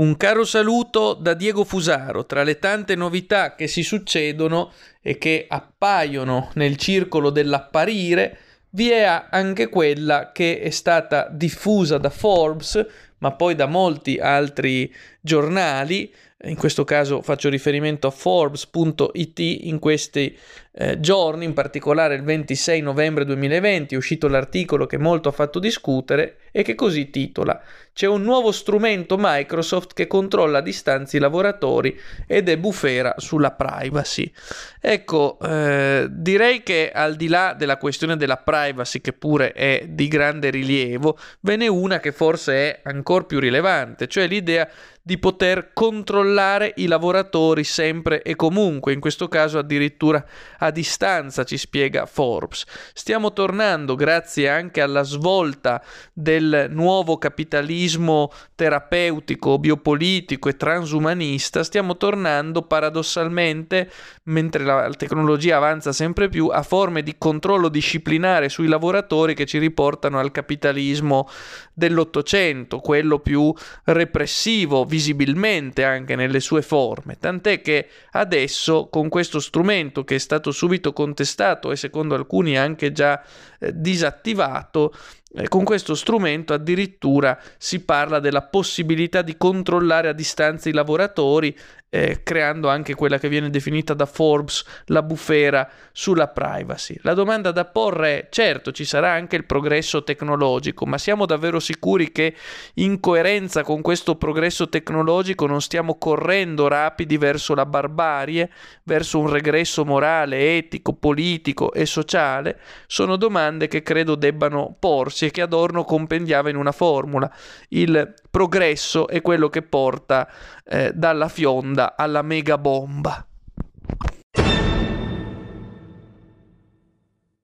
Un caro saluto da Diego Fusaro. Tra le tante novità che si succedono e che appaiono nel circolo dell'apparire, vi è anche quella che è stata diffusa da Forbes, ma poi da molti altri giornali, in questo caso faccio riferimento a Forbes.it, in questi eh, giorni, in particolare il 26 novembre 2020, è uscito l'articolo che molto ha fatto discutere e che così titola C'è un nuovo strumento Microsoft che controlla a distanza i lavoratori ed è bufera sulla privacy. Ecco, eh, direi che al di là della questione della privacy, che pure è di grande rilievo, ve n'è una che forse è ancora più rilevante, cioè l'idea di poter controllare i lavoratori sempre e comunque, in questo caso addirittura a distanza, ci spiega Forbes. Stiamo tornando, grazie anche alla svolta del nuovo capitalismo terapeutico, biopolitico e transumanista, stiamo tornando paradossalmente, mentre la tecnologia avanza sempre più, a forme di controllo disciplinare sui lavoratori che ci riportano al capitalismo dell'Ottocento, quello più repressivo, visibilmente anche nelle sue forme, tant'è che adesso con questo strumento che è stato subito contestato e secondo alcuni anche già eh, disattivato, eh, con questo strumento addirittura si parla della possibilità di controllare a distanza i lavoratori, eh, creando anche quella che viene definita da Forbes la bufera sulla privacy. La domanda da porre è, certo ci sarà anche il progresso tecnologico, ma siamo davvero sicuri che in coerenza con questo progresso tecnologico non stiamo correndo rapidi verso la barbarie, verso un regresso morale, etico, politico e sociale? Sono domande che credo debbano porsi e che Adorno compendiava in una formula. Il progresso è quello che porta eh, dalla fionda alla mega bomba.